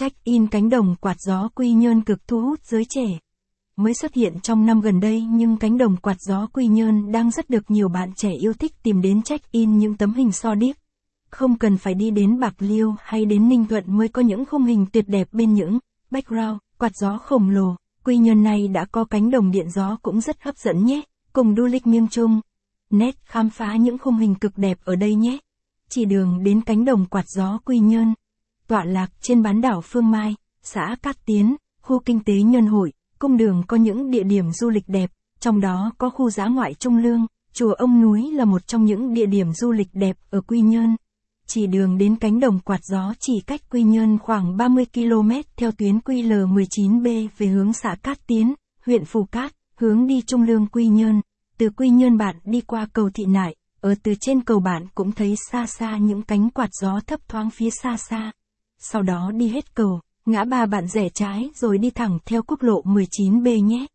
check-in cánh đồng quạt gió Quy Nhơn cực thu hút giới trẻ. Mới xuất hiện trong năm gần đây nhưng cánh đồng quạt gió Quy Nhơn đang rất được nhiều bạn trẻ yêu thích tìm đến check-in những tấm hình so điếc. Không cần phải đi đến Bạc Liêu hay đến Ninh Thuận mới có những khung hình tuyệt đẹp bên những background, quạt gió khổng lồ. Quy Nhơn này đã có cánh đồng điện gió cũng rất hấp dẫn nhé. Cùng du lịch miêng trung. Nét khám phá những khung hình cực đẹp ở đây nhé. Chỉ đường đến cánh đồng quạt gió Quy Nhơn. Tọa lạc trên bán đảo Phương Mai, xã Cát Tiến, khu kinh tế Nhân Hội, cung đường có những địa điểm du lịch đẹp, trong đó có khu giã ngoại Trung Lương, chùa Ông Núi là một trong những địa điểm du lịch đẹp ở Quy Nhơn. Chỉ đường đến cánh đồng quạt gió chỉ cách Quy Nhơn khoảng 30 km theo tuyến QL19B về hướng xã Cát Tiến, huyện Phù Cát, hướng đi Trung Lương Quy Nhơn. Từ Quy Nhơn bạn đi qua cầu Thị Nại, ở từ trên cầu bạn cũng thấy xa xa những cánh quạt gió thấp thoáng phía xa xa. Sau đó đi hết cầu, ngã ba bạn rẽ trái rồi đi thẳng theo quốc lộ 19B nhé.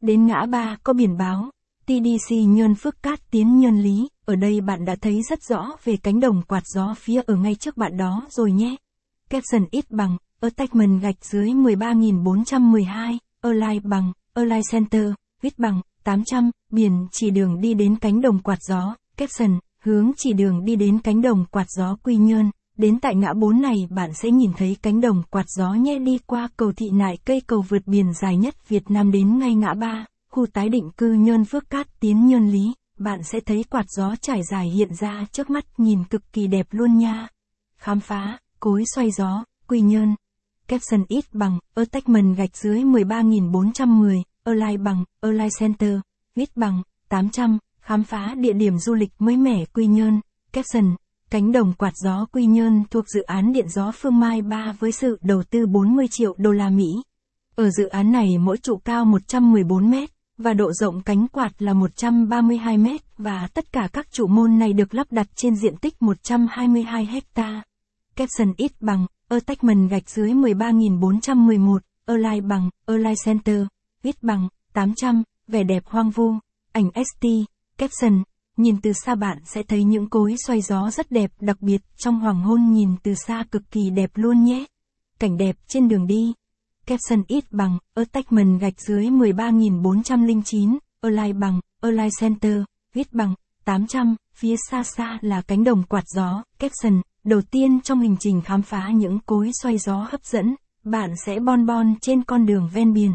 Đến ngã ba có biển báo, TDC Nhơn Phước Cát Tiến Nhơn Lý, ở đây bạn đã thấy rất rõ về cánh đồng quạt gió phía ở ngay trước bạn đó rồi nhé. Capson ít bằng, attachment gạch dưới 13412, Align bằng, Align Center, viết bằng, 800, biển chỉ đường đi đến cánh đồng quạt gió, caption, hướng chỉ đường đi đến cánh đồng quạt gió Quy Nhơn. Đến tại ngã bốn này bạn sẽ nhìn thấy cánh đồng quạt gió nhẹ đi qua cầu thị nại cây cầu vượt biển dài nhất Việt Nam đến ngay ngã ba khu tái định cư Nhơn Phước Cát Tiến Nhơn Lý. Bạn sẽ thấy quạt gió trải dài hiện ra trước mắt nhìn cực kỳ đẹp luôn nha. Khám phá, cối xoay gió, Quy Nhơn. Caption ít bằng, attachment gạch dưới 13410, online bằng, online Center, viết bằng, 800, khám phá địa điểm du lịch mới mẻ Quy Nhơn, caption, cánh đồng quạt gió Quy Nhơn thuộc dự án điện gió Phương Mai 3 với sự đầu tư 40 triệu đô la Mỹ. Ở dự án này mỗi trụ cao 114 mét, và độ rộng cánh quạt là 132 mét, và tất cả các trụ môn này được lắp đặt trên diện tích 122 hecta. Capson ít bằng, attachment gạch dưới 13.411, Align bằng, Align Center, ít bằng, 800, vẻ đẹp hoang vu, ảnh ST, caption, nhìn từ xa bạn sẽ thấy những cối xoay gió rất đẹp đặc biệt trong hoàng hôn nhìn từ xa cực kỳ đẹp luôn nhé. Cảnh đẹp trên đường đi. Caption ít bằng, attachment gạch dưới 13409, Align bằng, Align Center, viết bằng, 800, phía xa xa là cánh đồng quạt gió, caption, đầu tiên trong hành trình khám phá những cối xoay gió hấp dẫn, bạn sẽ bon bon trên con đường ven biển.